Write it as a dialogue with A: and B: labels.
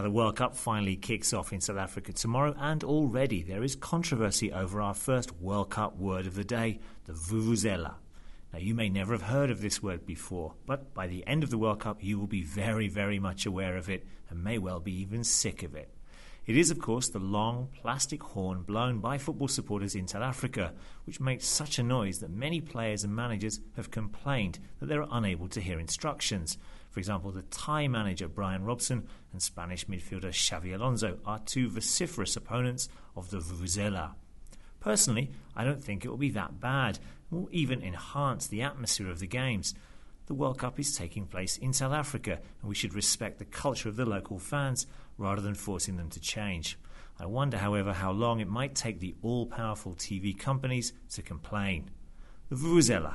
A: Now, the World Cup finally kicks off in South Africa tomorrow, and already there is controversy over our first World Cup word of the day, the Vuvuzela. Now, you may never have heard of this word before, but by the end of the World Cup, you will be very, very much aware of it and may well be even sick of it. It is, of course, the long plastic horn blown by football supporters in South Africa, which makes such a noise that many players and managers have complained that they are unable to hear instructions. For example, the Thai manager Brian Robson and Spanish midfielder Xabi Alonso are two vociferous opponents of the Vuvuzela. Personally, I don't think it will be that bad and will even enhance the atmosphere of the games. The World Cup is taking place in South Africa, and we should respect the culture of the local fans rather than forcing them to change. I wonder, however, how long it might take the all powerful TV companies to complain. The Vuvuzela